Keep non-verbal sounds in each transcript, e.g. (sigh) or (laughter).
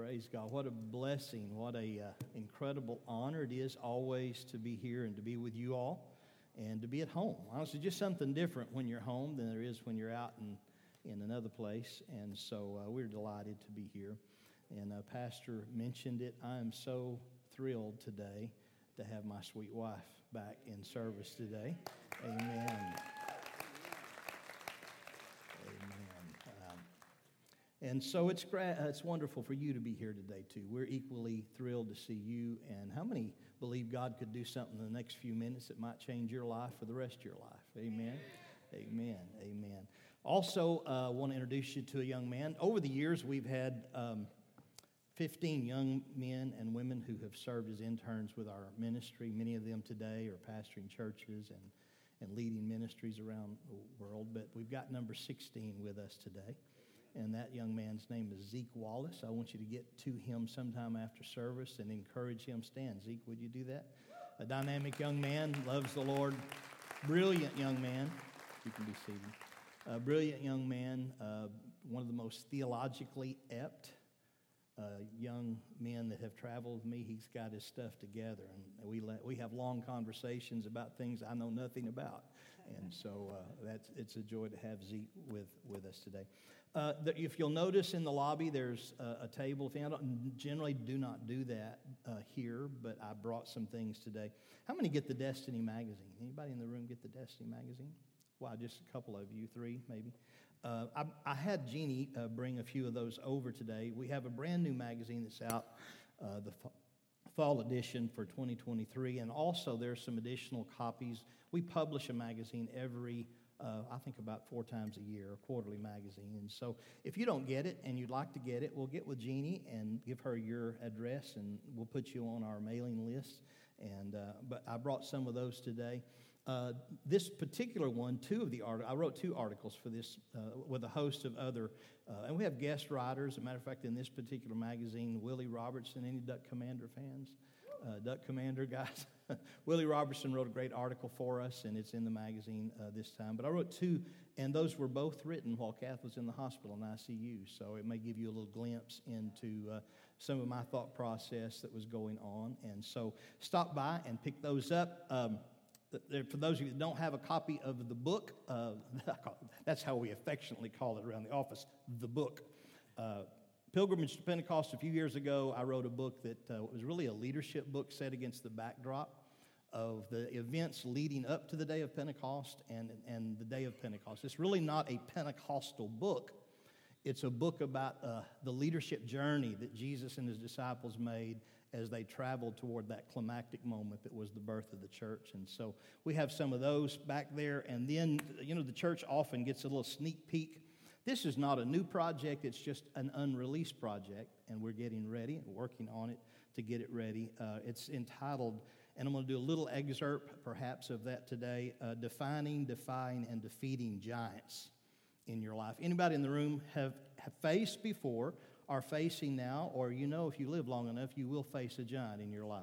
Praise God. What a blessing. What a uh, incredible honor it is always to be here and to be with you all and to be at home. Honestly, just something different when you're home than there is when you're out in, in another place. And so uh, we're delighted to be here. And uh, Pastor mentioned it. I am so thrilled today to have my sweet wife back in service today. Amen. And so it's, uh, it's wonderful for you to be here today, too. We're equally thrilled to see you. And how many believe God could do something in the next few minutes that might change your life for the rest of your life? Amen. Amen. Amen. Also, I uh, want to introduce you to a young man. Over the years, we've had um, 15 young men and women who have served as interns with our ministry. Many of them today are pastoring churches and, and leading ministries around the world. But we've got number 16 with us today and that young man's name is Zeke Wallace. I want you to get to him sometime after service and encourage him. Stand, Zeke, would you do that? A dynamic young man, loves the Lord, brilliant young man. You can be seated. A brilliant young man, uh, one of the most theologically apt uh, young men that have traveled with me. He's got his stuff together, and we let, we have long conversations about things I know nothing about, and so uh, that's it's a joy to have Zeke with with us today. Uh, the, if you'll notice in the lobby, there's a, a table. I don't, generally do not do that uh, here, but I brought some things today. How many get the Destiny magazine? Anybody in the room get the Destiny magazine? Wow, just a couple of you, three maybe. Uh, I, I, had Jeannie uh, bring a few of those over today. We have a brand new magazine that's out, uh, the fall edition for 2023, and also there's some additional copies. We publish a magazine every uh, I think about four times a year, a quarterly magazine. So if you don't get it and you'd like to get it, we'll get with Jeannie and give her your address and we'll put you on our mailing list. And, uh, but I brought some of those today. Uh, this particular one, two of the articles, I wrote two articles for this uh, with a host of other, uh, and we have guest writers. As a matter of fact, in this particular magazine, Willie Robertson, any Duck Commander fans? uh, Duck Commander (laughs) guys. (laughs) Willie Robertson wrote a great article for us, and it's in the magazine uh, this time. But I wrote two, and those were both written while Kath was in the hospital in ICU. So it may give you a little glimpse into uh, some of my thought process that was going on. And so stop by and pick those up. Um, for those of you that don't have a copy of the book, uh, (laughs) that's how we affectionately call it around the office the book. Uh, Pilgrimage to Pentecost a few years ago, I wrote a book that uh, was really a leadership book set against the backdrop of the events leading up to the day of Pentecost and, and the day of Pentecost. It's really not a Pentecostal book, it's a book about uh, the leadership journey that Jesus and his disciples made as they traveled toward that climactic moment that was the birth of the church. And so we have some of those back there. And then, you know, the church often gets a little sneak peek this is not a new project, it's just an unreleased project, and we're getting ready and working on it to get it ready. Uh, it's entitled, and I'm going to do a little excerpt perhaps of that today uh, Defining, Defying, and Defeating Giants in Your Life. Anybody in the room have, have faced before, are facing now, or you know if you live long enough, you will face a giant in your life.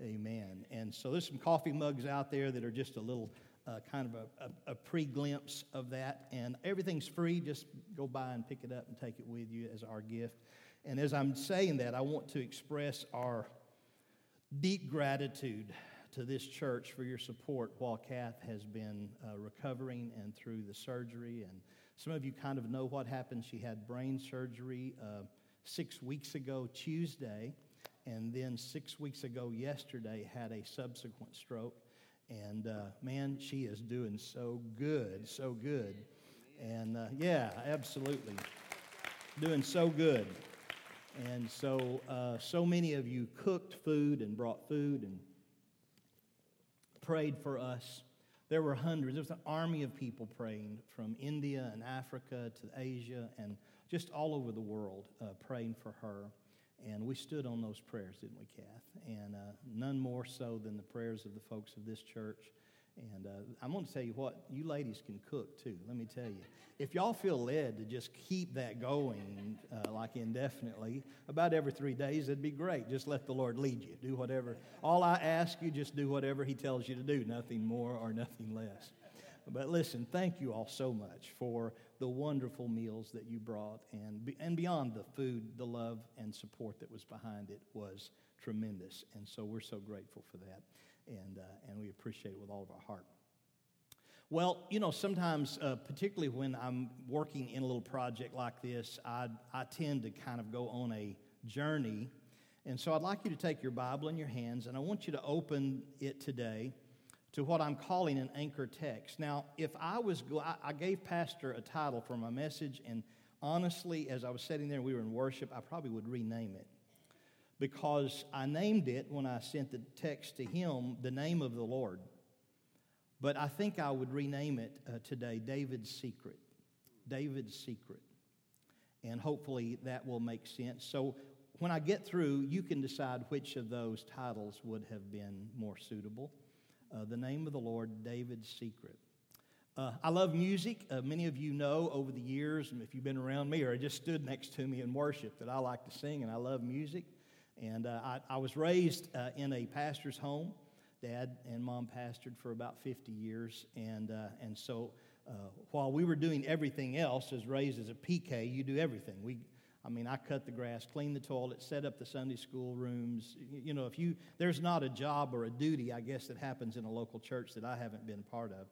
Amen. And so there's some coffee mugs out there that are just a little uh, kind of a, a, a pre glimpse of that. And everything's free. Just go by and pick it up and take it with you as our gift. And as I'm saying that, I want to express our deep gratitude to this church for your support while Kath has been uh, recovering and through the surgery. And some of you kind of know what happened. She had brain surgery uh, six weeks ago, Tuesday, and then six weeks ago, yesterday, had a subsequent stroke. And uh, man, she is doing so good, so good. And uh, yeah, absolutely. Doing so good. And so, uh, so many of you cooked food and brought food and prayed for us. There were hundreds, there was an army of people praying from India and Africa to Asia and just all over the world uh, praying for her. And we stood on those prayers, didn't we, Kath? And uh, none more so than the prayers of the folks of this church. And uh, I'm going to tell you what, you ladies can cook too, let me tell you. If y'all feel led to just keep that going uh, like indefinitely, about every three days, it'd be great. Just let the Lord lead you. Do whatever. All I ask you, just do whatever He tells you to do, nothing more or nothing less. but listen, thank you all so much for the wonderful meals that you brought. And, and beyond the food, the love and support that was behind it was tremendous. And so we're so grateful for that. And, uh, and we appreciate it with all of our heart. Well, you know, sometimes, uh, particularly when I'm working in a little project like this, I, I tend to kind of go on a journey. And so I'd like you to take your Bible in your hands, and I want you to open it today to what I'm calling an anchor text. Now, if I was, I gave Pastor a title for my message, and honestly, as I was sitting there and we were in worship, I probably would rename it. Because I named it when I sent the text to him, the name of the Lord. But I think I would rename it uh, today David's Secret. David's Secret. And hopefully that will make sense. So when I get through, you can decide which of those titles would have been more suitable. Uh, the name of the Lord, David's Secret. Uh, I love music. Uh, many of you know over the years, if you've been around me or just stood next to me in worship, that I like to sing and I love music. And uh, I, I, was raised uh, in a pastor's home dad and mom pastored for about 50 years. And, uh, and so uh, while we were doing everything else, as raised as a PK, you do everything. We, I mean, I cut the grass, clean the toilet, set up the Sunday school rooms. You know, if you, there's not a job or a duty, I guess, that happens in a local church that I haven't been part of.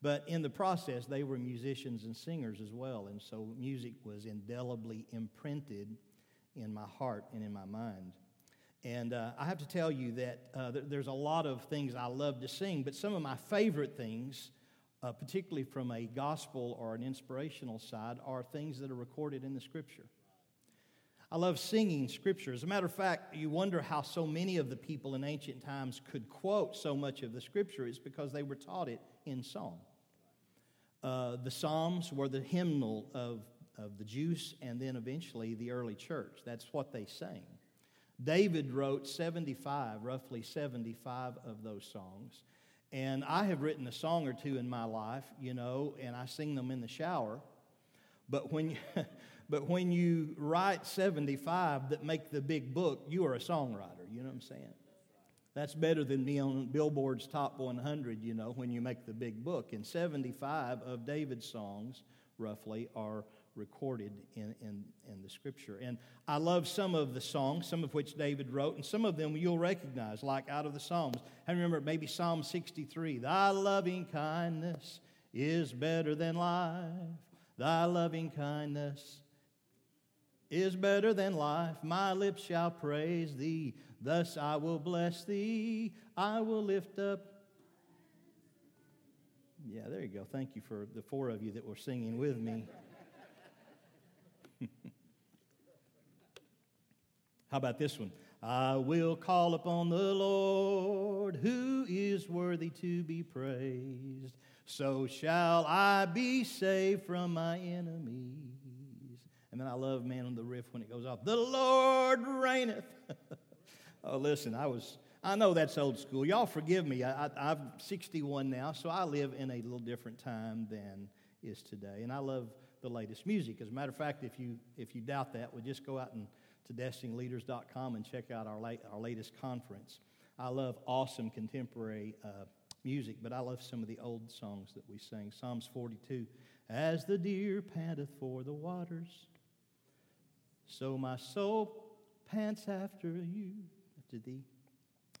But in the process, they were musicians and singers as well. And so music was indelibly imprinted in my heart and in my mind. And uh, I have to tell you that uh, there's a lot of things I love to sing, but some of my favorite things, uh, particularly from a gospel or an inspirational side, are things that are recorded in the scripture. I love singing scripture. As a matter of fact, you wonder how so many of the people in ancient times could quote so much of the scripture. It's because they were taught it in song. Uh, the Psalms were the hymnal of, of the Jews and then eventually the early church. That's what they sang. David wrote 75, roughly 75 of those songs. And I have written a song or two in my life, you know, and I sing them in the shower. But when you, (laughs) but when you write 75 that make the big book, you are a songwriter. You know what I'm saying? That's better than being on Billboard's top 100, you know, when you make the big book. And 75 of David's songs, roughly, are recorded in, in, in the scripture. And I love some of the songs, some of which David wrote, and some of them you'll recognize, like out of the Psalms. I remember maybe Psalm 63 Thy loving kindness is better than life. Thy loving kindness is better than life. My lips shall praise thee. Thus I will bless thee. I will lift up. Yeah, there you go. Thank you for the four of you that were singing with me. (laughs) How about this one? I will call upon the Lord who is worthy to be praised. So shall I be saved from my enemies. And then I love, man, on the riff when it goes off. The Lord reigneth. (laughs) oh, listen, I was, I know that's old school. Y'all forgive me. I, I, I'm 61 now, so I live in a little different time than is today. And I love the latest music. As a matter of fact, if you, if you doubt that, we just go out and to destiningleaders.com and check out our, late, our latest conference. I love awesome contemporary uh, music, but I love some of the old songs that we sing. Psalms 42 As the deer panteth for the waters, so my soul pants after you, after thee.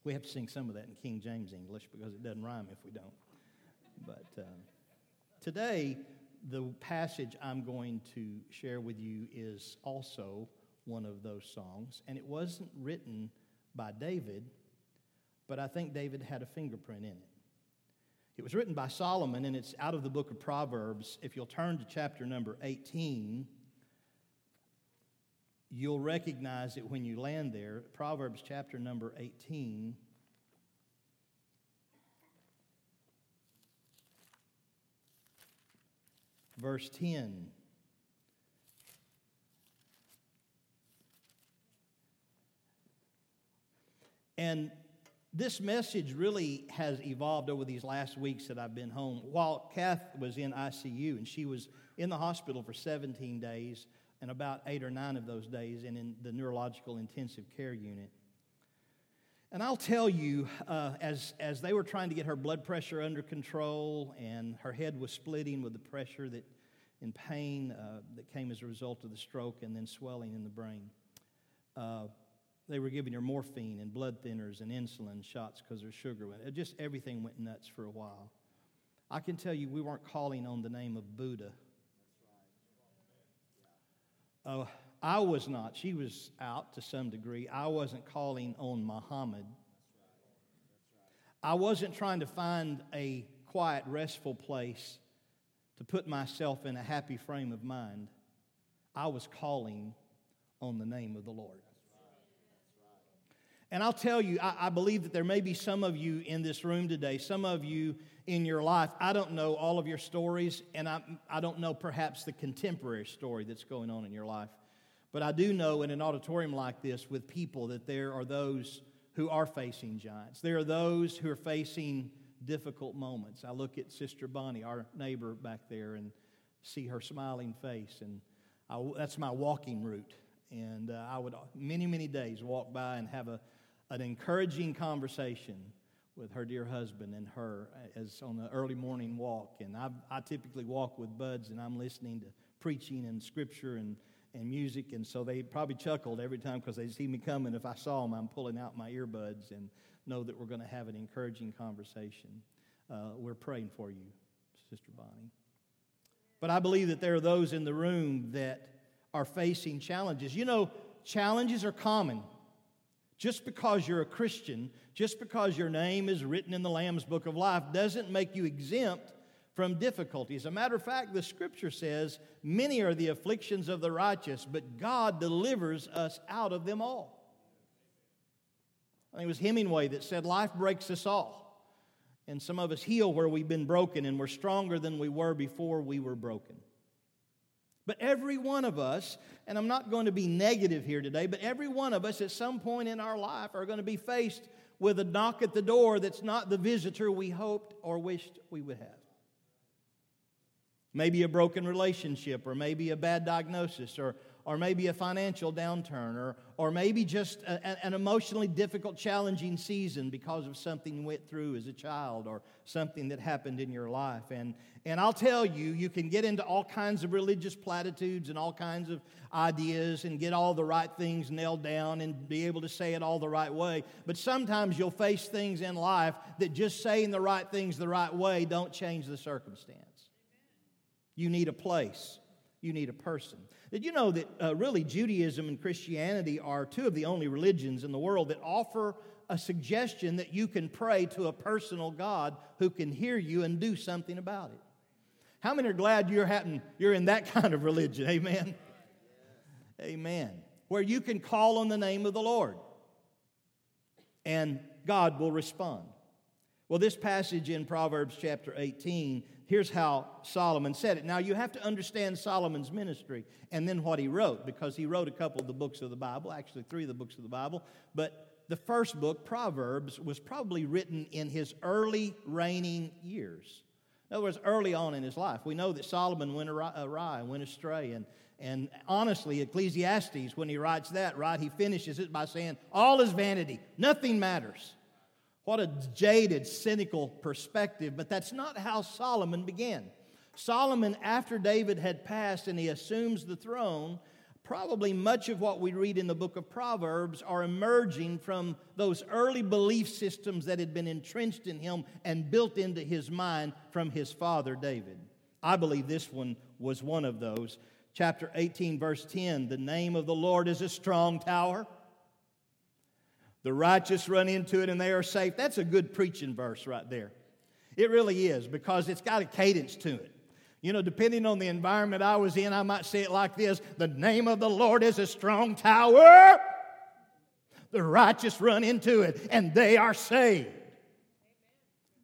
We have to sing some of that in King James English because it doesn't rhyme if we don't. But um, today, the passage I'm going to share with you is also one of those songs. And it wasn't written by David, but I think David had a fingerprint in it. It was written by Solomon, and it's out of the book of Proverbs. If you'll turn to chapter number 18, you'll recognize it when you land there. Proverbs chapter number 18. Verse 10. And this message really has evolved over these last weeks that I've been home. While Kath was in ICU and she was in the hospital for 17 days, and about eight or nine of those days and in the neurological intensive care unit. And I'll tell you, uh, as, as they were trying to get her blood pressure under control and her head was splitting with the pressure that in pain uh, that came as a result of the stroke and then swelling in the brain, uh, they were giving her morphine and blood thinners and insulin shots because her sugar went. Just everything went nuts for a while. I can tell you, we weren't calling on the name of Buddha. Uh, I was not. She was out to some degree. I wasn't calling on Muhammad. I wasn't trying to find a quiet, restful place to put myself in a happy frame of mind. I was calling on the name of the Lord. And I'll tell you, I, I, believe that there may be some of you in this room today, some of you in your life. I don't know all of your stories, and I, I don't know perhaps the contemporary story that's going on in your life. But I do know in an auditorium like this with people that there are those who are facing giants. There are those who are facing difficult moments. I look at Sister Bonnie, our neighbor back there, and see her smiling face, and I, that's my walking route. And uh, I would many, many days walk by and have a an encouraging conversation with her dear husband and her as on the early morning walk. And I, I typically walk with buds and I'm listening to preaching and scripture and, and music. And so they probably chuckled every time because they see me coming. If I saw them, I'm pulling out my earbuds and know that we're going to have an encouraging conversation. Uh, we're praying for you, Sister Bonnie. But I believe that there are those in the room that are facing challenges. You know, challenges are common. Just because you're a Christian, just because your name is written in the Lamb's Book of Life, doesn't make you exempt from difficulties. As a matter of fact, the scripture says, Many are the afflictions of the righteous, but God delivers us out of them all. I think it was Hemingway that said, Life breaks us all. And some of us heal where we've been broken, and we're stronger than we were before we were broken. But every one of us, and I'm not going to be negative here today, but every one of us at some point in our life are going to be faced with a knock at the door that's not the visitor we hoped or wished we would have. Maybe a broken relationship, or maybe a bad diagnosis, or or maybe a financial downturn, or, or maybe just a, an emotionally difficult, challenging season because of something you went through as a child or something that happened in your life. And, and I'll tell you, you can get into all kinds of religious platitudes and all kinds of ideas and get all the right things nailed down and be able to say it all the right way. But sometimes you'll face things in life that just saying the right things the right way don't change the circumstance. You need a place you need a person. Did you know that uh, really Judaism and Christianity are two of the only religions in the world that offer a suggestion that you can pray to a personal God who can hear you and do something about it? How many are glad you're, having, you're in that (laughs) kind of religion? Amen. Amen. Where you can call on the name of the Lord and God will respond. Well, this passage in Proverbs chapter 18 here's how Solomon said it. Now, you have to understand Solomon's ministry and then what he wrote, because he wrote a couple of the books of the Bible, actually, three of the books of the Bible. But the first book, Proverbs, was probably written in his early reigning years. In other words, early on in his life. We know that Solomon went awry went astray. And, and honestly, Ecclesiastes, when he writes that, right, he finishes it by saying, All is vanity, nothing matters. What a jaded, cynical perspective, but that's not how Solomon began. Solomon, after David had passed and he assumes the throne, probably much of what we read in the book of Proverbs are emerging from those early belief systems that had been entrenched in him and built into his mind from his father David. I believe this one was one of those. Chapter 18, verse 10 The name of the Lord is a strong tower. The righteous run into it and they are safe. That's a good preaching verse right there. It really is because it's got a cadence to it. You know, depending on the environment I was in, I might say it like this The name of the Lord is a strong tower. The righteous run into it and they are saved.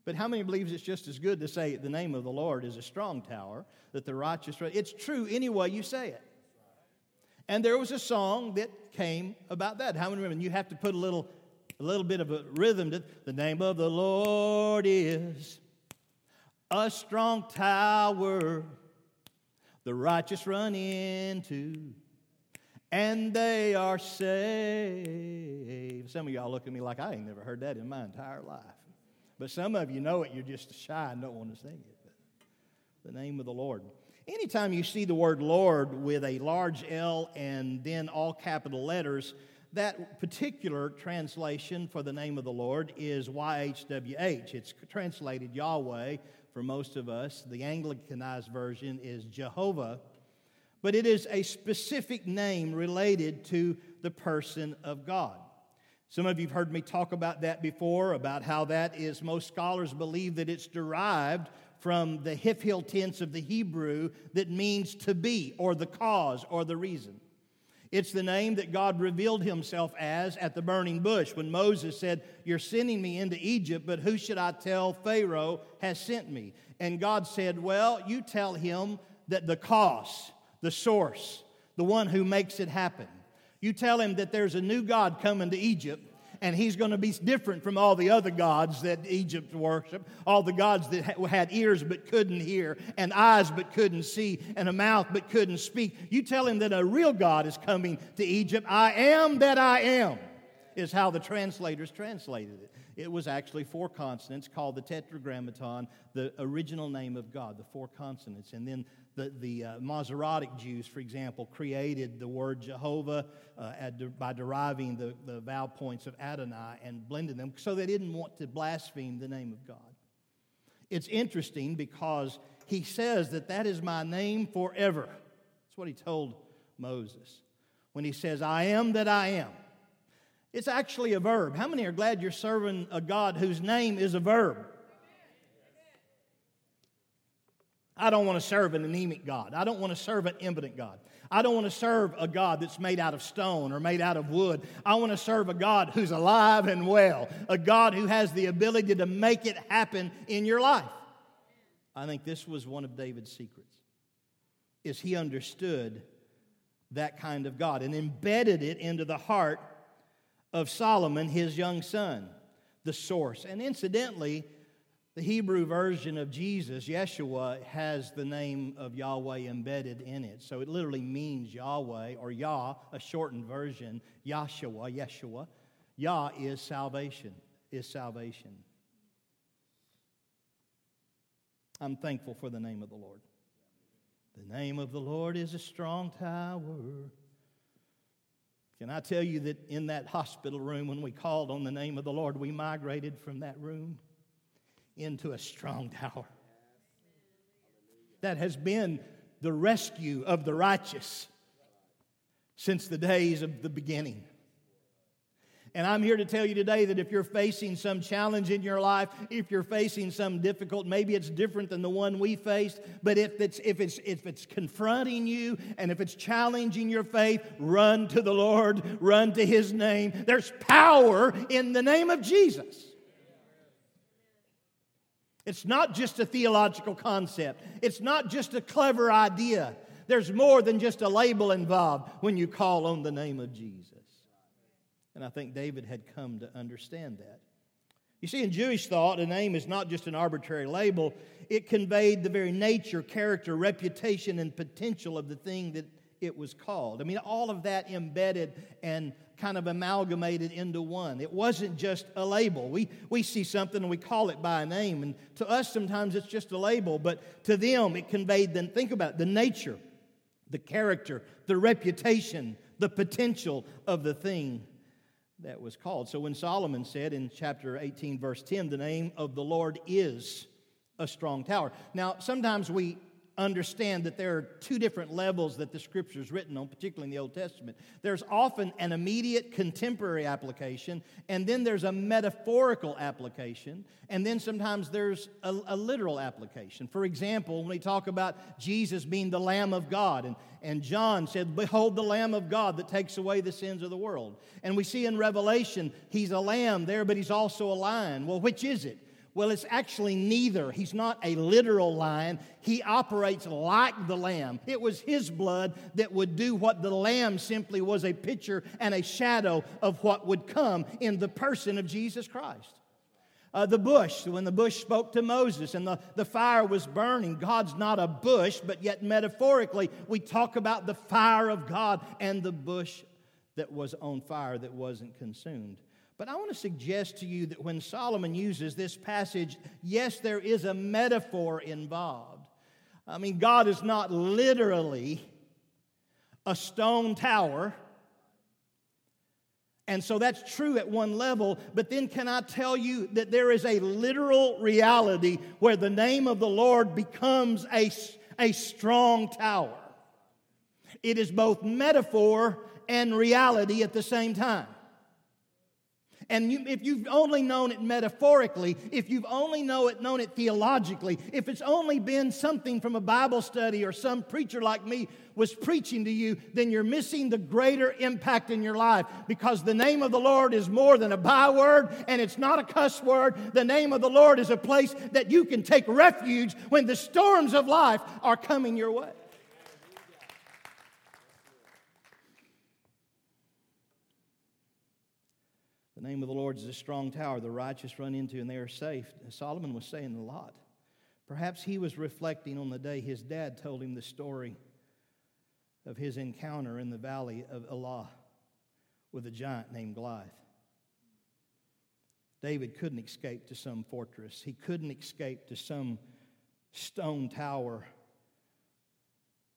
But how many believes it's just as good to say the name of the Lord is a strong tower that the righteous run? It's true anyway you say it. And there was a song that came about that. How many remember? You have to put a little, a little bit of a rhythm to the name of the Lord is a strong tower the righteous run into, and they are saved. Some of y'all look at me like I ain't never heard that in my entire life. But some of you know it, you're just shy and don't want to sing it. The name of the Lord. Anytime you see the word Lord with a large L and then all capital letters, that particular translation for the name of the Lord is YHWH. It's translated Yahweh for most of us. The Anglicanized version is Jehovah, but it is a specific name related to the person of God. Some of you have heard me talk about that before, about how that is, most scholars believe that it's derived from the Hiphil tense of the Hebrew that means to be, or the cause, or the reason. It's the name that God revealed himself as at the burning bush when Moses said, You're sending me into Egypt, but who should I tell Pharaoh has sent me? And God said, Well, you tell him that the cause, the source, the one who makes it happen, you tell him that there's a new God coming to Egypt and he's going to be different from all the other gods that Egypt worshiped, all the gods that had ears but couldn't hear, and eyes but couldn't see, and a mouth but couldn't speak. You tell him that a real God is coming to Egypt. I am that I am, is how the translators translated it. It was actually four consonants called the Tetragrammaton, the original name of God, the four consonants. And then the, the uh, Jews, for example, created the word Jehovah uh, at, by deriving the, the vowel points of Adonai and blending them so they didn't want to blaspheme the name of God. It's interesting because he says that that is my name forever. That's what he told Moses when he says, I am that I am. It's actually a verb. How many are glad you're serving a God whose name is a verb? I don't want to serve an anemic God. I don't want to serve an impotent God. I don't want to serve a God that's made out of stone or made out of wood. I want to serve a God who's alive and well, a God who has the ability to make it happen in your life. I think this was one of David's secrets. Is he understood that kind of God and embedded it into the heart of Solomon, his young son, the source. And incidentally, the Hebrew version of Jesus, Yeshua, has the name of Yahweh embedded in it. So it literally means Yahweh or Yah, a shortened version, Yahshua, Yeshua. Yah is salvation, is salvation. I'm thankful for the name of the Lord. The name of the Lord is a strong tower. Can I tell you that in that hospital room, when we called on the name of the Lord, we migrated from that room into a strong tower? That has been the rescue of the righteous since the days of the beginning. And I'm here to tell you today that if you're facing some challenge in your life, if you're facing some difficult, maybe it's different than the one we faced, but if it's, if it's, if it's confronting you and if it's challenging your faith, run to the Lord, run to His name. There's power in the name of Jesus. It's not just a theological concept, it's not just a clever idea. There's more than just a label involved when you call on the name of Jesus. And I think David had come to understand that. You see, in Jewish thought, a name is not just an arbitrary label, it conveyed the very nature, character, reputation, and potential of the thing that it was called. I mean, all of that embedded and kind of amalgamated into one. It wasn't just a label. We, we see something and we call it by a name. And to us, sometimes it's just a label, but to them, it conveyed, then think about it, the nature, the character, the reputation, the potential of the thing that was called. So when Solomon said in chapter 18, verse 10, the name of the Lord is a strong tower. Now, sometimes we understand that there are two different levels that the scripture is written on, particularly in the Old Testament. There's often an immediate contemporary application, and then there's a metaphorical application, and then sometimes there's a, a literal application. For example, when we talk about Jesus being the Lamb of God, and, and John said, Behold the Lamb of God that takes away the sins of the world. And we see in Revelation, he's a lamb there, but he's also a lion. Well, which is it? Well, it's actually neither. He's not a literal lion. He operates like the lamb. It was his blood that would do what the lamb simply was a picture and a shadow of what would come in the person of Jesus Christ. Uh, the bush, when the bush spoke to Moses and the, the fire was burning, God's not a bush, but yet metaphorically, we talk about the fire of God and the bush that was on fire that wasn't consumed. But I want to suggest to you that when Solomon uses this passage, yes, there is a metaphor involved. I mean, God is not literally a stone tower and so that's true at one level, but then can I tell you that there is a literal reality where the name of the Lord becomes a, a strong tower? It is both metaphor and reality at the same time. And you, if you've only known it metaphorically, if you've only know it, known it theologically, if it's only been something from a Bible study or some preacher like me was preaching to you, then you're missing the greater impact in your life because the name of the Lord is more than a byword and it's not a cuss word. The name of the Lord is a place that you can take refuge when the storms of life are coming your way. The name of the Lord is a strong tower the righteous run into and they are safe. Solomon was saying a lot. Perhaps he was reflecting on the day his dad told him the story of his encounter in the valley of Elah with a giant named Goliath. David couldn't escape to some fortress. He couldn't escape to some stone tower.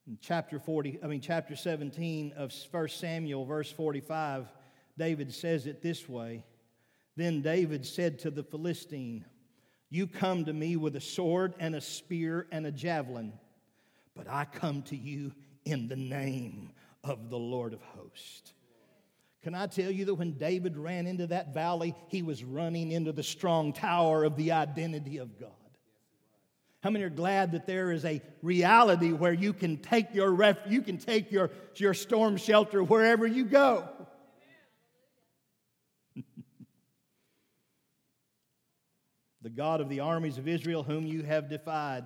In chapter 40, I mean chapter 17 of 1 Samuel, verse 45, David says it this way Then David said to the Philistine, You come to me with a sword and a spear and a javelin, but I come to you in the name of the Lord of hosts. Can I tell you that when David ran into that valley, he was running into the strong tower of the identity of God? How many are glad that there is a reality where you can take your ref, you can take your, your storm shelter wherever you go? The God of the armies of Israel, whom you have defied.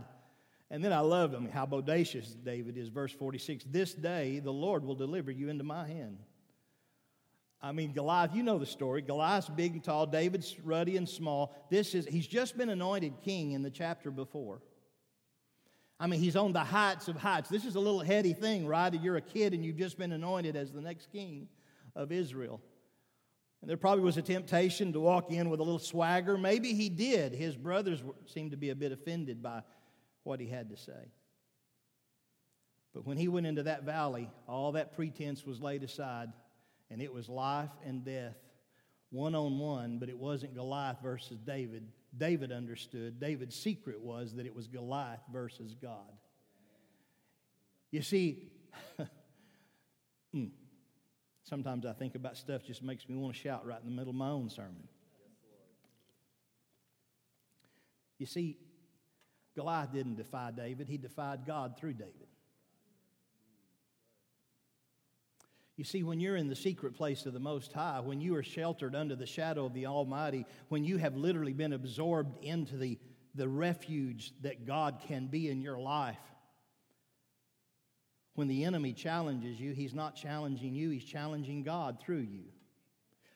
And then I love I mean, how bodacious David is. Verse 46 This day the Lord will deliver you into my hand. I mean, Goliath, you know the story. Goliath's big and tall, David's ruddy and small. This is, he's just been anointed king in the chapter before. I mean, he's on the heights of heights. This is a little heady thing, right? You're a kid and you've just been anointed as the next king of Israel. And there probably was a temptation to walk in with a little swagger. Maybe he did. His brothers seemed to be a bit offended by what he had to say. But when he went into that valley, all that pretense was laid aside, and it was life and death, one on one, but it wasn't Goliath versus David. David understood. David's secret was that it was Goliath versus God. You see, (laughs) mm, Sometimes I think about stuff just makes me want to shout right in the middle of my own sermon. You see, Goliath didn't defy David, he defied God through David. You see, when you're in the secret place of the Most High, when you are sheltered under the shadow of the Almighty, when you have literally been absorbed into the, the refuge that God can be in your life, when the enemy challenges you, he's not challenging you, he's challenging God through you.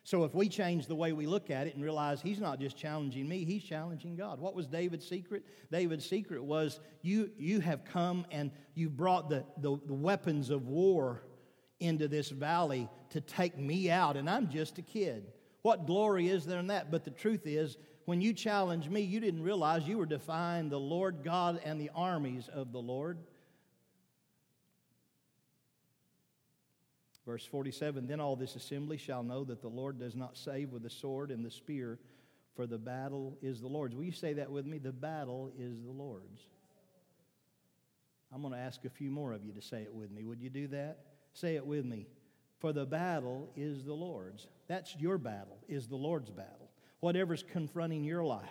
So if we change the way we look at it and realize he's not just challenging me, he's challenging God. What was David's secret? David's secret was you, you have come and you've brought the, the, the weapons of war into this valley to take me out, and I'm just a kid. What glory is there in that? But the truth is, when you challenged me, you didn't realize you were defying the Lord God and the armies of the Lord. Verse 47 Then all this assembly shall know that the Lord does not save with the sword and the spear, for the battle is the Lord's. Will you say that with me? The battle is the Lord's. I'm going to ask a few more of you to say it with me. Would you do that? Say it with me. For the battle is the Lord's. That's your battle, is the Lord's battle. Whatever's confronting your life,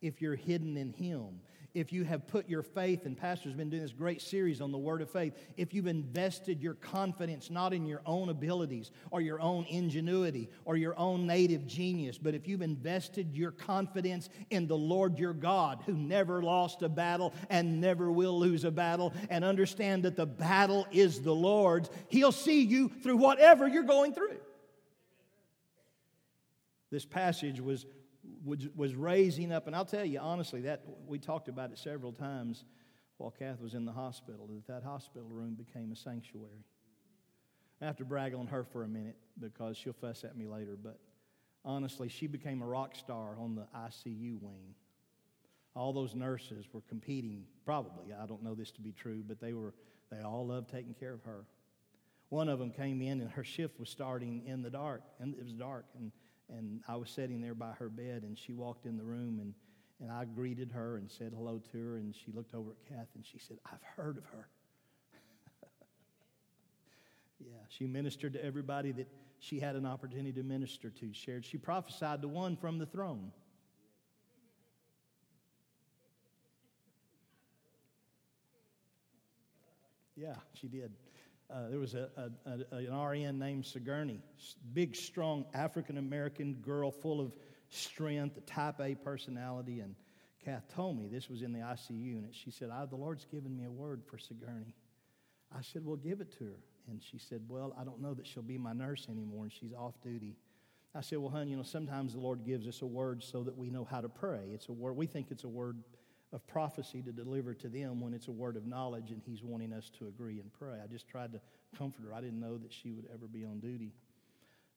if you're hidden in Him, if you have put your faith, and Pastor's been doing this great series on the Word of Faith, if you've invested your confidence not in your own abilities or your own ingenuity or your own native genius, but if you've invested your confidence in the Lord your God, who never lost a battle and never will lose a battle, and understand that the battle is the Lord's, He'll see you through whatever you're going through. This passage was was, was raising up. And I'll tell you honestly, that we talked about it several times while Kath was in the hospital, that that hospital room became a sanctuary. I have to brag on her for a minute because she'll fuss at me later, but honestly, she became a rock star on the ICU wing. All those nurses were competing, probably, I don't know this to be true, but they were they all loved taking care of her. One of them came in and her shift was starting in the dark, and it was dark, and, and I was sitting there by her bed, and she walked in the room, and, and I greeted her and said hello to her, and she looked over at Kath, and she said, I've heard of her. (laughs) yeah, she ministered to everybody that she had an opportunity to minister to. Shared, she prophesied to one from the throne. Yeah, she did. Uh, there was a, a, a, an RN named Sigourney, big, strong African American girl full of strength, type A personality. And Kath told me this was in the ICU unit. She said, I, The Lord's given me a word for Sigourney. I said, Well, give it to her. And she said, Well, I don't know that she'll be my nurse anymore, and she's off duty. I said, Well, honey, you know, sometimes the Lord gives us a word so that we know how to pray. It's a word, we think it's a word of prophecy to deliver to them when it's a word of knowledge and He's wanting us to agree and pray. I just tried to comfort her. I didn't know that she would ever be on duty.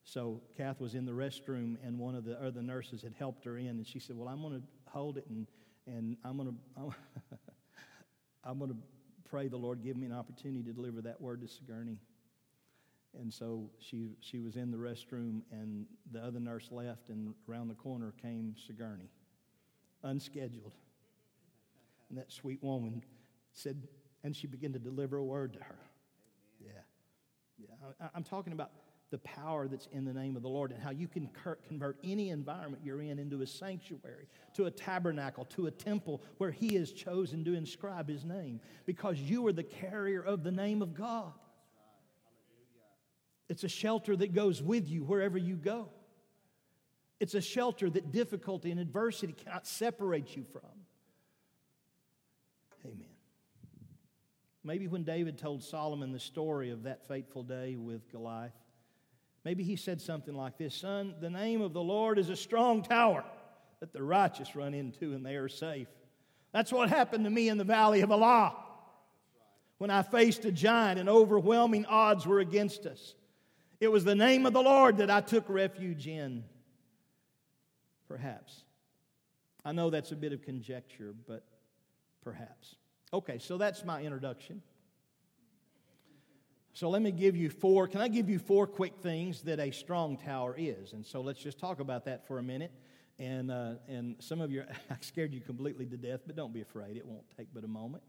So Kath was in the restroom, and one of the other nurses had helped her in, and she said, Well, I'm going to hold it and, and I'm going (laughs) to. I'm going to pray the Lord give me an opportunity to deliver that word to Sigourney. And so she, she was in the restroom, and the other nurse left, and around the corner came Sigourney, unscheduled. And that sweet woman said, and she began to deliver a word to her. Yeah. Yeah. I'm talking about the power that's in the name of the Lord and how you can convert any environment you're in into a sanctuary, to a tabernacle, to a temple where He has chosen to inscribe His name because you are the carrier of the name of God. It's a shelter that goes with you wherever you go. It's a shelter that difficulty and adversity cannot separate you from. Amen. Maybe when David told Solomon the story of that fateful day with Goliath, Maybe he said something like this Son, the name of the Lord is a strong tower that the righteous run into and they are safe. That's what happened to me in the valley of Elah when I faced a giant and overwhelming odds were against us. It was the name of the Lord that I took refuge in. Perhaps. I know that's a bit of conjecture, but perhaps. Okay, so that's my introduction. So let me give you four. Can I give you four quick things that a strong tower is? And so let's just talk about that for a minute. And, uh, and some of you, (laughs) I scared you completely to death, but don't be afraid. It won't take but a moment.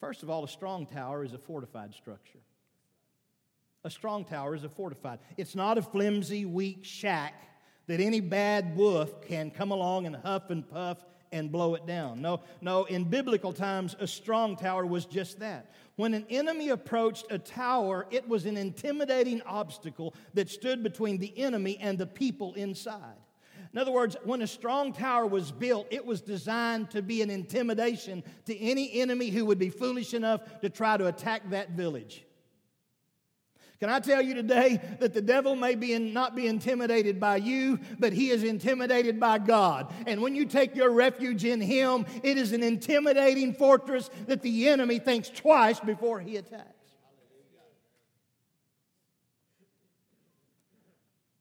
First of all, a strong tower is a fortified structure. A strong tower is a fortified. It's not a flimsy, weak shack that any bad wolf can come along and huff and puff and blow it down. No, no, in biblical times, a strong tower was just that. When an enemy approached a tower, it was an intimidating obstacle that stood between the enemy and the people inside. In other words, when a strong tower was built, it was designed to be an intimidation to any enemy who would be foolish enough to try to attack that village. Can I tell you today that the devil may be in, not be intimidated by you, but he is intimidated by God. And when you take your refuge in him, it is an intimidating fortress that the enemy thinks twice before he attacks.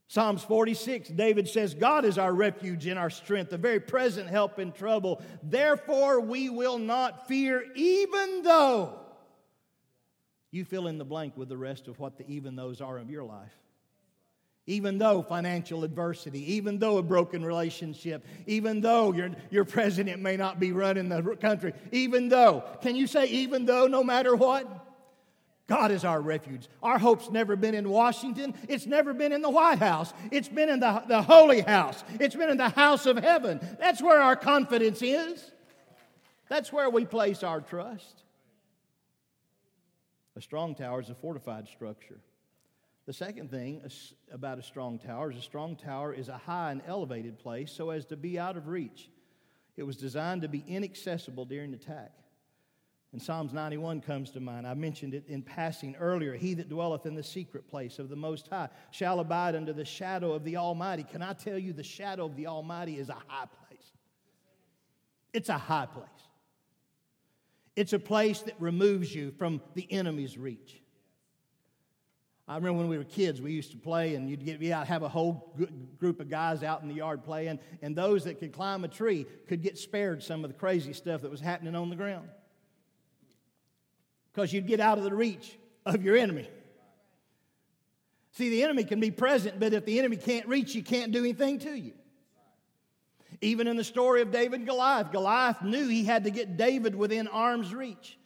Psalms 46, David says, God is our refuge and our strength, a very present help in trouble. Therefore, we will not fear, even though you fill in the blank with the rest of what the even those are of your life. Even though financial adversity, even though a broken relationship, even though your, your president may not be running the country, even though, can you say even though, no matter what? God is our refuge. Our hope's never been in Washington. It's never been in the White House. It's been in the, the holy house. It's been in the house of heaven. That's where our confidence is. That's where we place our trust. A strong tower is a fortified structure. The second thing about a strong tower is a strong tower is a high and elevated place so as to be out of reach. It was designed to be inaccessible during attack. And Psalms 91 comes to mind. I mentioned it in passing earlier. He that dwelleth in the secret place of the Most High shall abide under the shadow of the Almighty. Can I tell you, the shadow of the Almighty is a high place? It's a high place. It's a place that removes you from the enemy's reach. I remember when we were kids, we used to play, and you'd get, yeah, have a whole group of guys out in the yard playing, and those that could climb a tree could get spared some of the crazy stuff that was happening on the ground because you'd get out of the reach of your enemy. See, the enemy can be present, but if the enemy can't reach you, can't do anything to you. Even in the story of David and Goliath, Goliath knew he had to get David within arm's reach.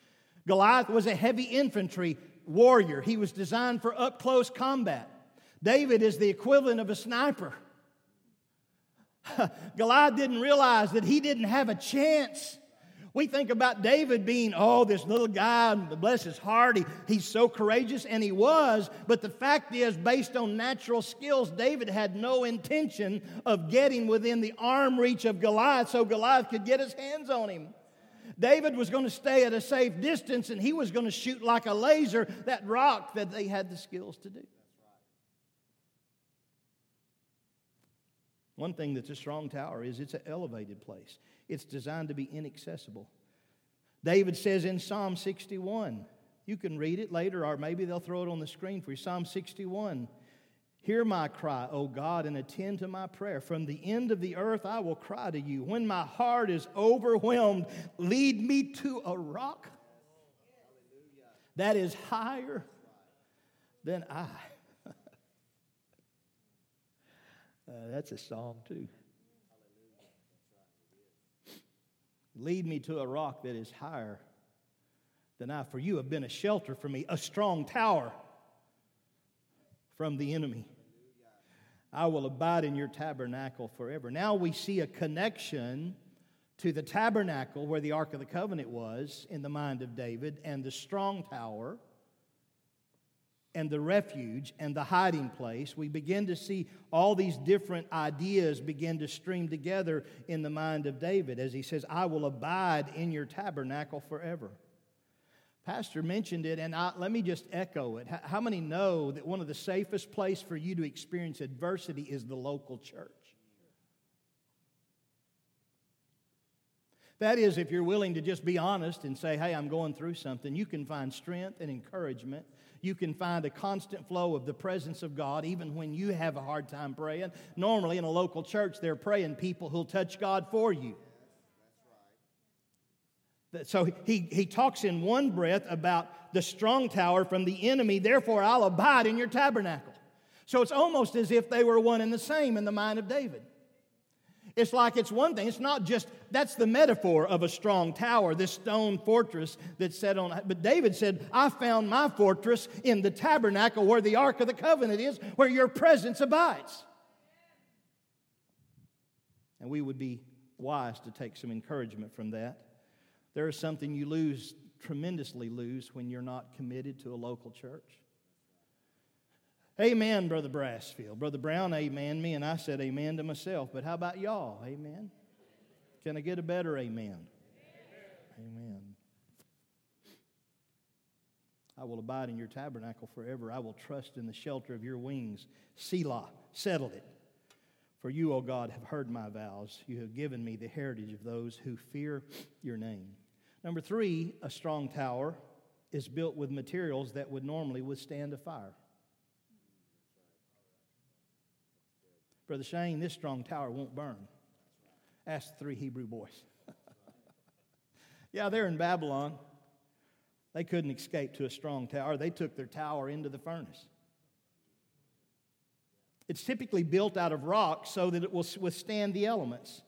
Goliath was a heavy infantry warrior, he was designed for up close combat. David is the equivalent of a sniper. (laughs) Goliath didn't realize that he didn't have a chance we think about David being, oh, this little guy, bless his heart, he, he's so courageous, and he was. But the fact is, based on natural skills, David had no intention of getting within the arm reach of Goliath so Goliath could get his hands on him. David was going to stay at a safe distance and he was going to shoot like a laser that rock that they had the skills to do. One thing that's a strong tower is it's an elevated place. It's designed to be inaccessible. David says in Psalm 61, you can read it later, or maybe they'll throw it on the screen for you. Psalm 61 Hear my cry, O God, and attend to my prayer. From the end of the earth I will cry to you. When my heart is overwhelmed, lead me to a rock that is higher than I. (laughs) uh, that's a song, too. Lead me to a rock that is higher than I, for you have been a shelter for me, a strong tower from the enemy. I will abide in your tabernacle forever. Now we see a connection to the tabernacle where the Ark of the Covenant was in the mind of David and the strong tower and the refuge and the hiding place, we begin to see all these different ideas begin to stream together in the mind of David as he says, I will abide in your tabernacle forever. Pastor mentioned it, and I, let me just echo it. How many know that one of the safest places for you to experience adversity is the local church? That is, if you're willing to just be honest and say, hey, I'm going through something, you can find strength and encouragement you can find a constant flow of the presence of God even when you have a hard time praying. Normally, in a local church, they're praying people who'll touch God for you. So he, he talks in one breath about the strong tower from the enemy, therefore I'll abide in your tabernacle. So it's almost as if they were one and the same in the mind of David. It's like it's one thing. It's not just, that's the metaphor of a strong tower, this stone fortress that's set on. But David said, I found my fortress in the tabernacle where the Ark of the Covenant is, where your presence abides. And we would be wise to take some encouragement from that. There is something you lose, tremendously lose, when you're not committed to a local church. Amen, Brother Brassfield. Brother Brown, amen me, and I said amen to myself. But how about y'all? Amen. Can I get a better amen? Amen. I will abide in your tabernacle forever. I will trust in the shelter of your wings. Selah, settle it. For you, O God, have heard my vows. You have given me the heritage of those who fear your name. Number three, a strong tower is built with materials that would normally withstand a fire. Brother Shane, this strong tower won't burn. Ask the three Hebrew boys. (laughs) yeah, they're in Babylon. They couldn't escape to a strong tower. They took their tower into the furnace. It's typically built out of rock so that it will withstand the elements.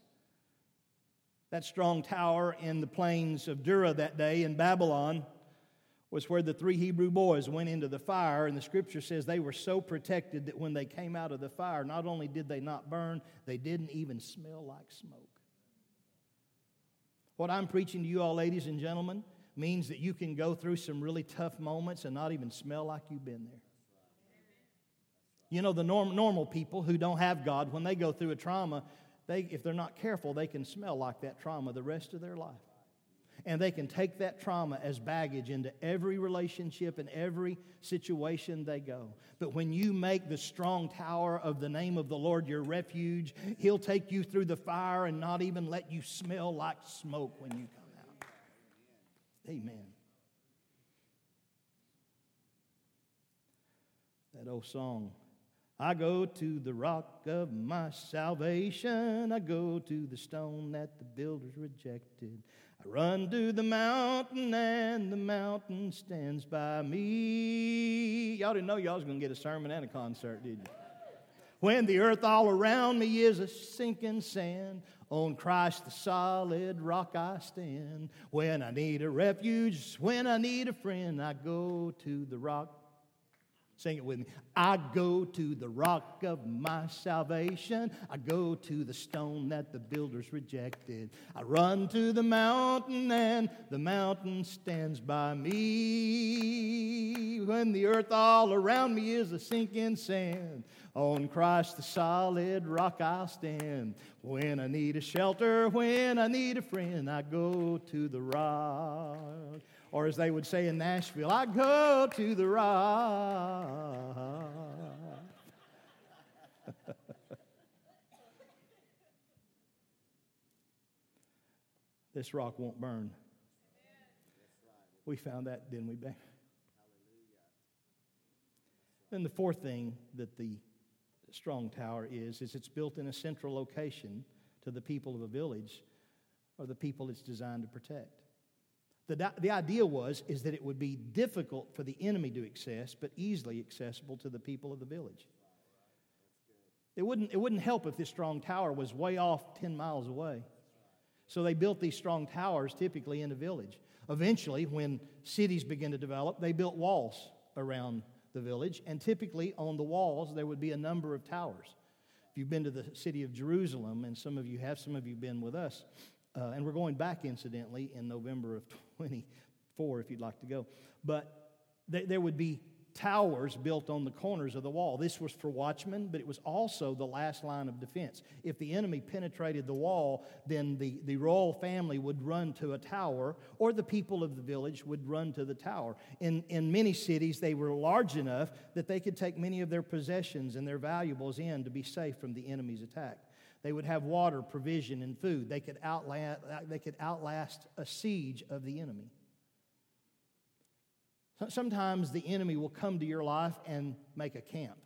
That strong tower in the plains of Dura that day in Babylon was where the three Hebrew boys went into the fire, and the scripture says they were so protected that when they came out of the fire, not only did they not burn, they didn't even smell like smoke. What I'm preaching to you all, ladies and gentlemen, means that you can go through some really tough moments and not even smell like you've been there. You know, the norm, normal people who don't have God, when they go through a trauma, they, if they're not careful, they can smell like that trauma the rest of their life. And they can take that trauma as baggage into every relationship and every situation they go. But when you make the strong tower of the name of the Lord your refuge, He'll take you through the fire and not even let you smell like smoke when you come out. Amen. That old song. I go to the rock of my salvation. I go to the stone that the builders rejected. I run to the mountain, and the mountain stands by me. Y'all didn't know y'all was going to get a sermon and a concert, did you? When the earth all around me is a sinking sand, on Christ the solid rock I stand. When I need a refuge, when I need a friend, I go to the rock Sing it with me. I go to the rock of my salvation. I go to the stone that the builders rejected. I run to the mountain, and the mountain stands by me. When the earth all around me is a sinking sand, on Christ the solid rock I'll stand. When I need a shelter, when I need a friend, I go to the rock. Or as they would say in Nashville, I go to the rock. (laughs) this rock won't burn. We found that, didn't we, Ben? Then the fourth thing that the strong tower is, is it's built in a central location to the people of a village or the people it's designed to protect. The, the idea was is that it would be difficult for the enemy to access, but easily accessible to the people of the village. It wouldn't, it wouldn't help if this strong tower was way off 10 miles away. So they built these strong towers typically in a village. Eventually, when cities began to develop, they built walls around the village, and typically on the walls there would be a number of towers. If you've been to the city of Jerusalem, and some of you have, some of you have been with us, uh, and we're going back, incidentally, in November of 24 if you'd like to go. But th- there would be towers built on the corners of the wall. This was for watchmen, but it was also the last line of defense. If the enemy penetrated the wall, then the, the royal family would run to a tower, or the people of the village would run to the tower. In, in many cities, they were large enough that they could take many of their possessions and their valuables in to be safe from the enemy's attack. They would have water, provision, and food. They could outlast, they could outlast a siege of the enemy. Sometimes the enemy will come to your life and make a camp.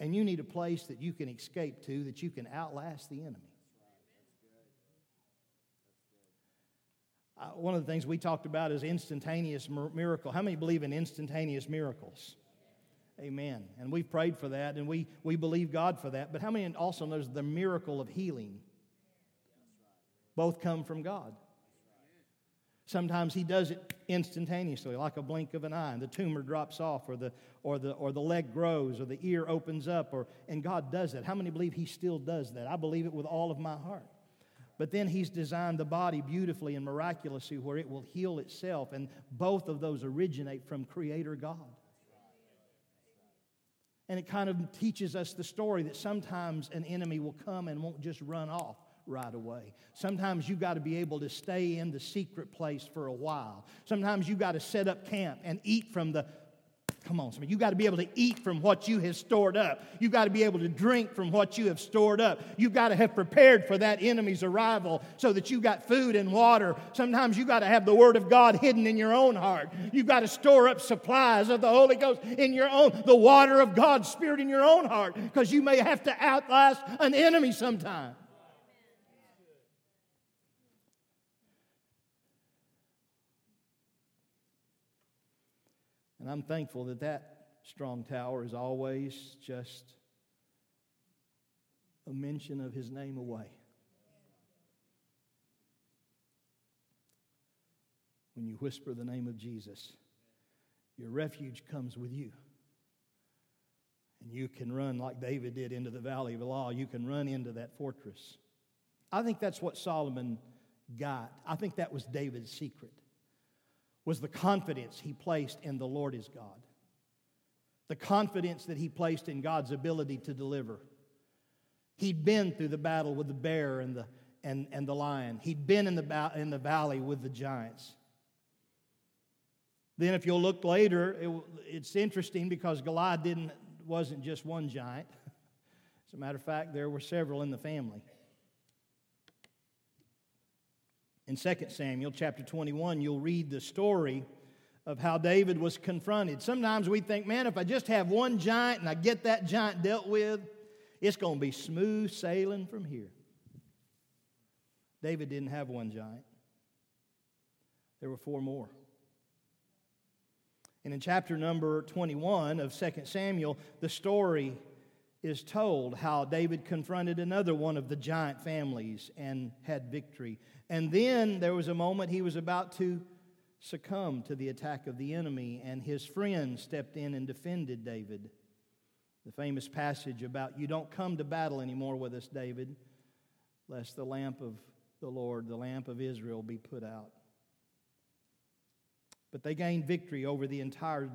And you need a place that you can escape to, that you can outlast the enemy. Uh, one of the things we talked about is instantaneous miracle. How many believe in instantaneous miracles? Amen. And we've prayed for that and we, we believe God for that. But how many also knows the miracle of healing? Both come from God. Sometimes he does it instantaneously, like a blink of an eye, and the tumor drops off, or the, or the, or the leg grows, or the ear opens up, or, and God does that. How many believe he still does that? I believe it with all of my heart. But then he's designed the body beautifully and miraculously where it will heal itself, and both of those originate from Creator God. And it kind of teaches us the story that sometimes an enemy will come and won't just run off right away. Sometimes you've got to be able to stay in the secret place for a while. Sometimes you've got to set up camp and eat from the Come on, somebody. You got to be able to eat from what you have stored up. You got to be able to drink from what you have stored up. You got to have prepared for that enemy's arrival so that you got food and water. Sometimes you got to have the word of God hidden in your own heart. You've got to store up supplies of the Holy Ghost in your own, the water of God's Spirit in your own heart, because you may have to outlast an enemy sometime. And I'm thankful that that strong tower is always just a mention of his name away. When you whisper the name of Jesus, your refuge comes with you. And you can run like David did into the valley of Elah. You can run into that fortress. I think that's what Solomon got. I think that was David's secret was the confidence he placed in the Lord his God, the confidence that he placed in God's ability to deliver. He'd been through the battle with the bear and the, and, and the lion. He'd been in the, in the valley with the giants. Then, if you'll look later, it, it's interesting because Goliath didn't, wasn't just one giant. (laughs) As a matter of fact, there were several in the family. In 2 Samuel chapter 21, you'll read the story of how David was confronted. Sometimes we think, man, if I just have one giant and I get that giant dealt with, it's going to be smooth sailing from here. David didn't have one giant, there were four more. And in chapter number 21 of 2 Samuel, the story is told how David confronted another one of the giant families and had victory. And then there was a moment he was about to succumb to the attack of the enemy, and his friends stepped in and defended David. The famous passage about, You don't come to battle anymore with us, David, lest the lamp of the Lord, the lamp of Israel, be put out. But they gained victory over the entire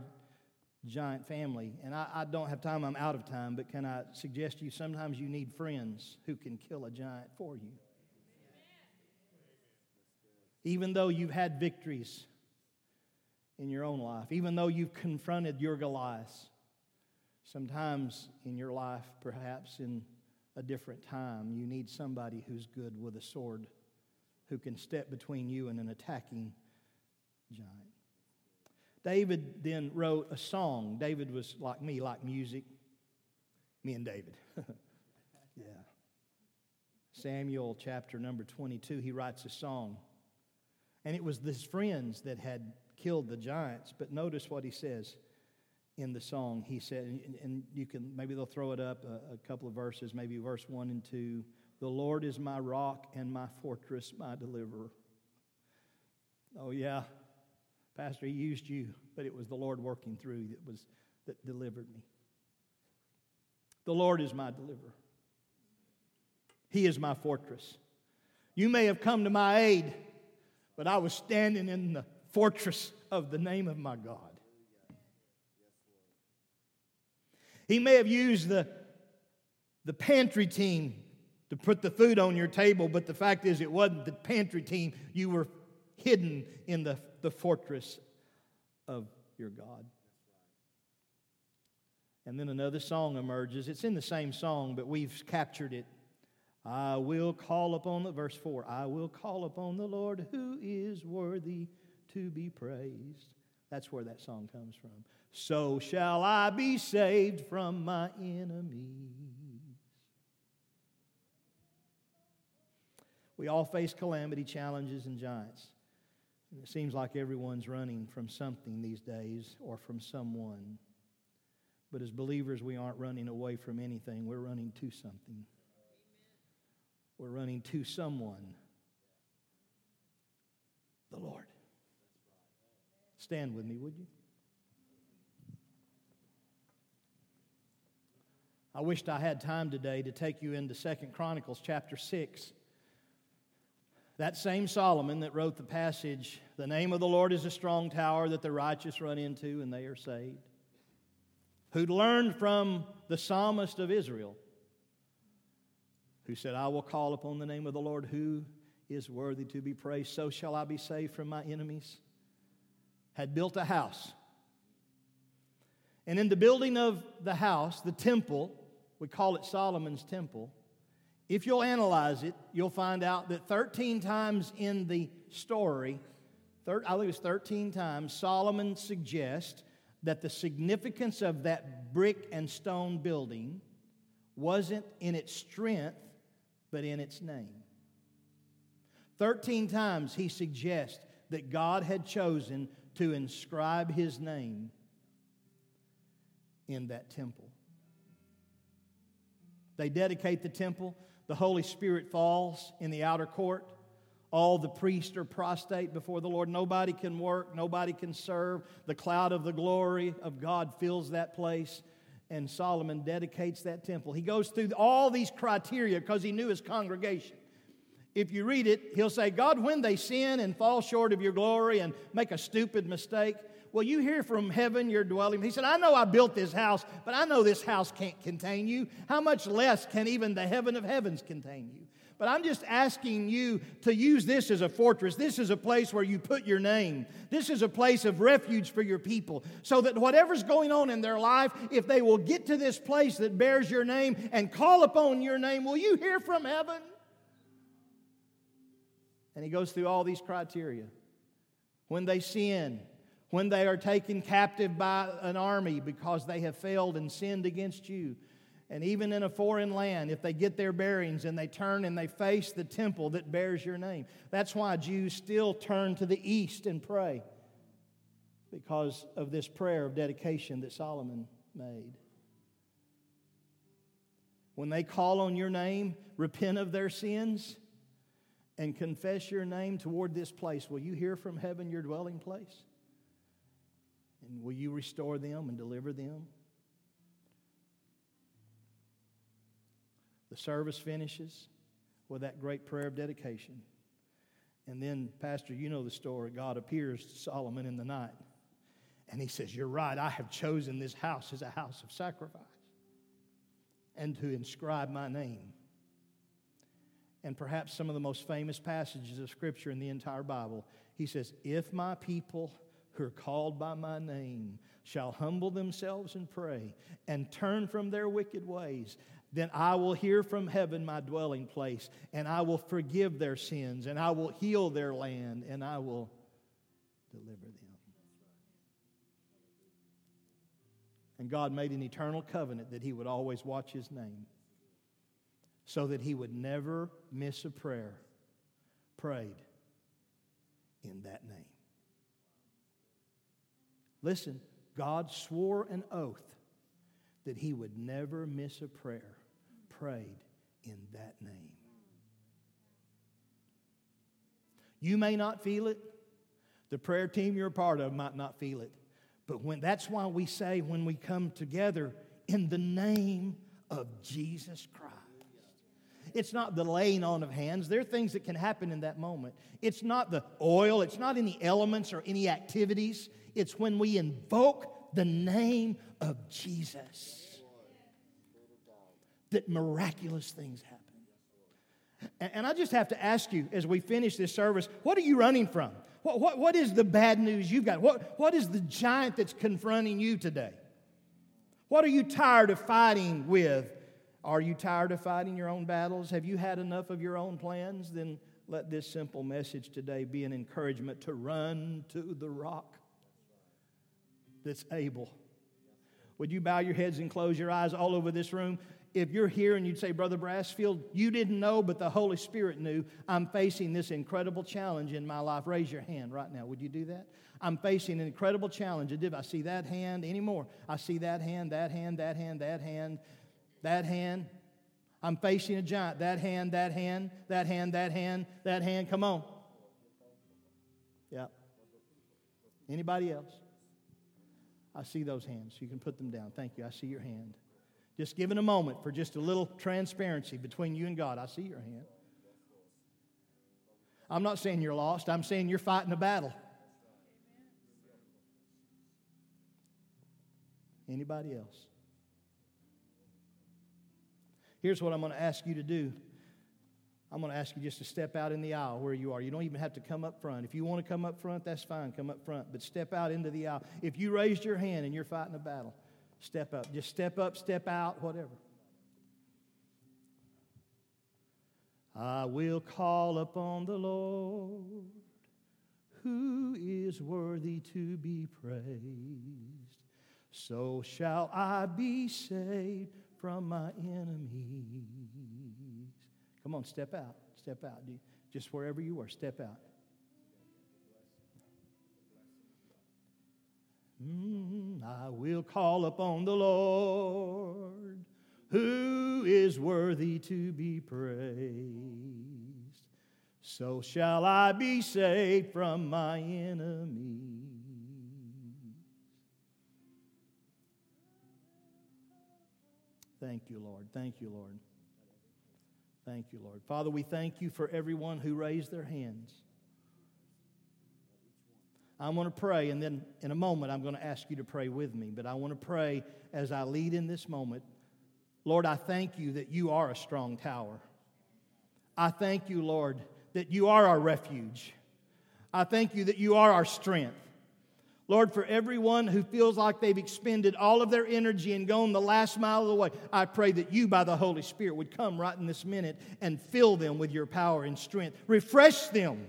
giant family. And I, I, don't have time, I'm out of time, but can I suggest to you sometimes you need friends who can kill a giant for you? Even though you've had victories in your own life, even though you've confronted your Goliaths, sometimes in your life, perhaps in a different time, you need somebody who's good with a sword, who can step between you and an attacking giant. David then wrote a song. David was like me, like music. Me and David. (laughs) yeah. Samuel chapter number 22, he writes a song. And it was his friends that had killed the giants. But notice what he says in the song. He said, and you can, maybe they'll throw it up a, a couple of verses, maybe verse 1 and 2. The Lord is my rock and my fortress, my deliverer. Oh, yeah, Pastor, he used you, but it was the Lord working through that was that delivered me. The Lord is my deliverer. He is my fortress. You may have come to my aid, but I was standing in the fortress of the name of my God. He may have used the, the pantry team to put the food on your table, but the fact is, it wasn't the pantry team. You were hidden in the, the fortress of your God. And then another song emerges. It's in the same song, but we've captured it. I will call upon the verse 4 I will call upon the Lord who is worthy to be praised. That's where that song comes from. So shall I be saved from my enemies. We all face calamity, challenges, and giants. And it seems like everyone's running from something these days or from someone. But as believers, we aren't running away from anything, we're running to something. We're running to someone the Lord. Stand with me, would you? I wished I had time today to take you into Second Chronicles chapter 6. That same Solomon that wrote the passage, The name of the Lord is a strong tower that the righteous run into and they are saved, who'd learned from the psalmist of Israel, who said, I will call upon the name of the Lord who is worthy to be praised, so shall I be saved from my enemies had built a house. And in the building of the house, the temple, we call it Solomon's temple, if you'll analyze it, you'll find out that 13 times in the story, I think it's 13 times, Solomon suggests that the significance of that brick and stone building wasn't in its strength, but in its name. 13 times he suggests that God had chosen to inscribe his name in that temple. They dedicate the temple. The Holy Spirit falls in the outer court. All the priests are prostrate before the Lord. Nobody can work, nobody can serve. The cloud of the glory of God fills that place. And Solomon dedicates that temple. He goes through all these criteria because he knew his congregation if you read it, he'll say, God, when they sin and fall short of your glory and make a stupid mistake, well, you hear from heaven your dwelling. He said, I know I built this house, but I know this house can't contain you. How much less can even the heaven of heavens contain you? But I'm just asking you to use this as a fortress. This is a place where you put your name. This is a place of refuge for your people. So that whatever's going on in their life, if they will get to this place that bears your name and call upon your name, will you hear from heaven? And he goes through all these criteria. When they sin, when they are taken captive by an army because they have failed and sinned against you, and even in a foreign land, if they get their bearings and they turn and they face the temple that bears your name. That's why Jews still turn to the east and pray, because of this prayer of dedication that Solomon made. When they call on your name, repent of their sins, and confess your name toward this place, will you hear from heaven your dwelling place? And will you restore them and deliver them? The service finishes with that great prayer of dedication. And then, Pastor, you know the story. God appears to Solomon in the night. And he says, You're right. I have chosen this house as a house of sacrifice and to inscribe my name. And perhaps some of the most famous passages of Scripture in the entire Bible, he says, If my people who are called by my name shall humble themselves and pray and turn from their wicked ways, then I will hear from heaven my dwelling place, and I will forgive their sins, and I will heal their land, and I will deliver them. And God made an eternal covenant that He would always watch His name so that He would never miss a prayer prayed in that name. Listen, God swore an oath that He would never miss a prayer prayed in that name. You may not feel it. The prayer team you're a part of might not feel it. But when that's why we say when we come together in the name of Jesus Christ. It's not the laying on of hands. There are things that can happen in that moment. It's not the oil, it's not any elements or any activities. It's when we invoke the name of Jesus that miraculous things happen. And, I just have to ask you as we finish this service what are you running from? What, what, what is the bad news you've got? What, what is the giant that's confronting you today? What are you tired of fighting with? Are you tired of fighting your own battles? Have you had enough of your own plans? Then let this simple message today be an encouragement to run to the rock that's able. Would you bow your heads and close your eyes all over this room? if you're here and you'd say, Brother Brassfield, you didn't know, but the Holy Spirit knew, I'm facing this incredible challenge in my life. Raise your hand right now. Would you do that? I'm facing an incredible challenge. I see that hand anymore, I see that hand, that hand, that hand, that hand, that hand. I'm facing a giant. That hand, that hand, that hand, that hand, that hand. Come on. Yeah. Anybody else? I see those hands. You can put them down. Thank you. I see your hand. Just giving a moment for just a little transparency between you and God. I see your hand. I'm not saying you're lost, I'm saying you're fighting a battle. Anybody else? Here's what I'm going to ask you to do. I'm going to ask you just to step out in the aisle where you are. You don't even have to come up front. If you want to come up front, that's fine. Come up front. But step out into the aisle. If you raised your hand and you're fighting a battle, Step up. Just step up, step out, whatever. I will call upon the Lord, who is worthy to be praised. So shall I be saved from my enemies. Come on, step out. Step out. Just wherever you are, step out. Mm, I will call upon the Lord, who is worthy to be praised. So shall I be saved from my enemies. Thank you, Lord. Thank you, Lord. Thank you, Lord. Father, we thank you for everyone who raised their hands. I'm going to pray, and then in a moment, I'm going to ask you to pray with me. But I want to pray as I lead in this moment. Lord, I thank you that you are a strong tower. I thank you, Lord, that you are our refuge. I thank you that you are our strength. Lord, for everyone who feels like they've expended all of their energy and gone the last mile of the way, I pray that you, by the Holy Spirit, would come right in this minute and fill them with your power and strength. Refresh them.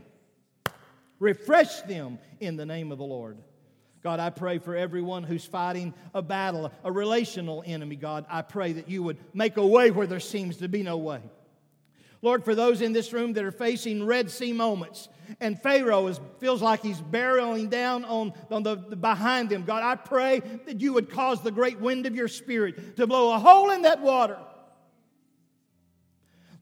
Refresh them in the name of the Lord. God, I pray for everyone who's fighting a battle, a relational enemy, God. I pray that you would make a way where there seems to be no way. Lord, for those in this room that are facing Red Sea moments, and Pharaoh is, feels like he's barreling down on, on the, the behind them, God, I pray that you would cause the great wind of your spirit to blow a hole in that water.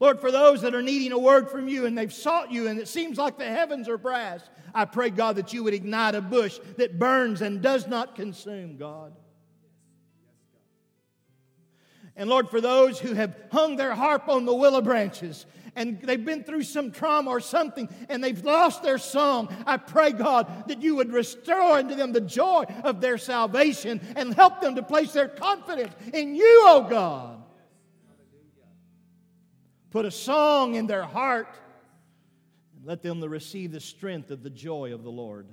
Lord, for those that are needing a word from you and they've sought you and it seems like the heavens are brass, I pray, God, that you would ignite a bush that burns and does not consume, God. And Lord, for those who have hung their harp on the willow branches and they've been through some trauma or something and they've lost their song, I pray, God, that you would restore unto them the joy of their salvation and help them to place their confidence in you, oh God. Put a song in their heart and let them receive the strength of the joy of the Lord.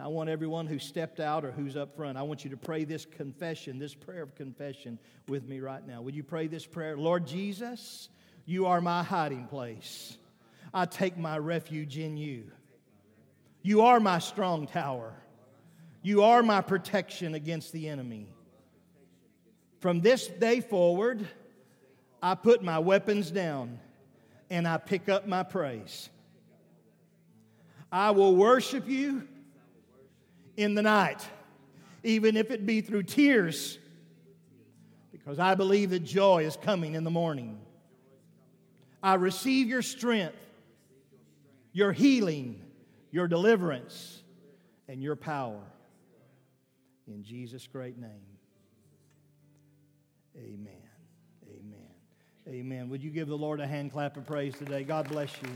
I want everyone who stepped out or who's up front, I want you to pray this confession, this prayer of confession with me right now. Would you pray this prayer? Lord Jesus, you are my hiding place. I take my refuge in you. You are my strong tower. You are my protection against the enemy. From this day forward, I put my weapons down and I pick up my praise. I will worship you in the night, even if it be through tears, because I believe that joy is coming in the morning. I receive your strength, your healing, your deliverance, and your power. In Jesus' great name. Amen. Amen. Amen. Would you give the Lord a hand clap of praise today? God bless you.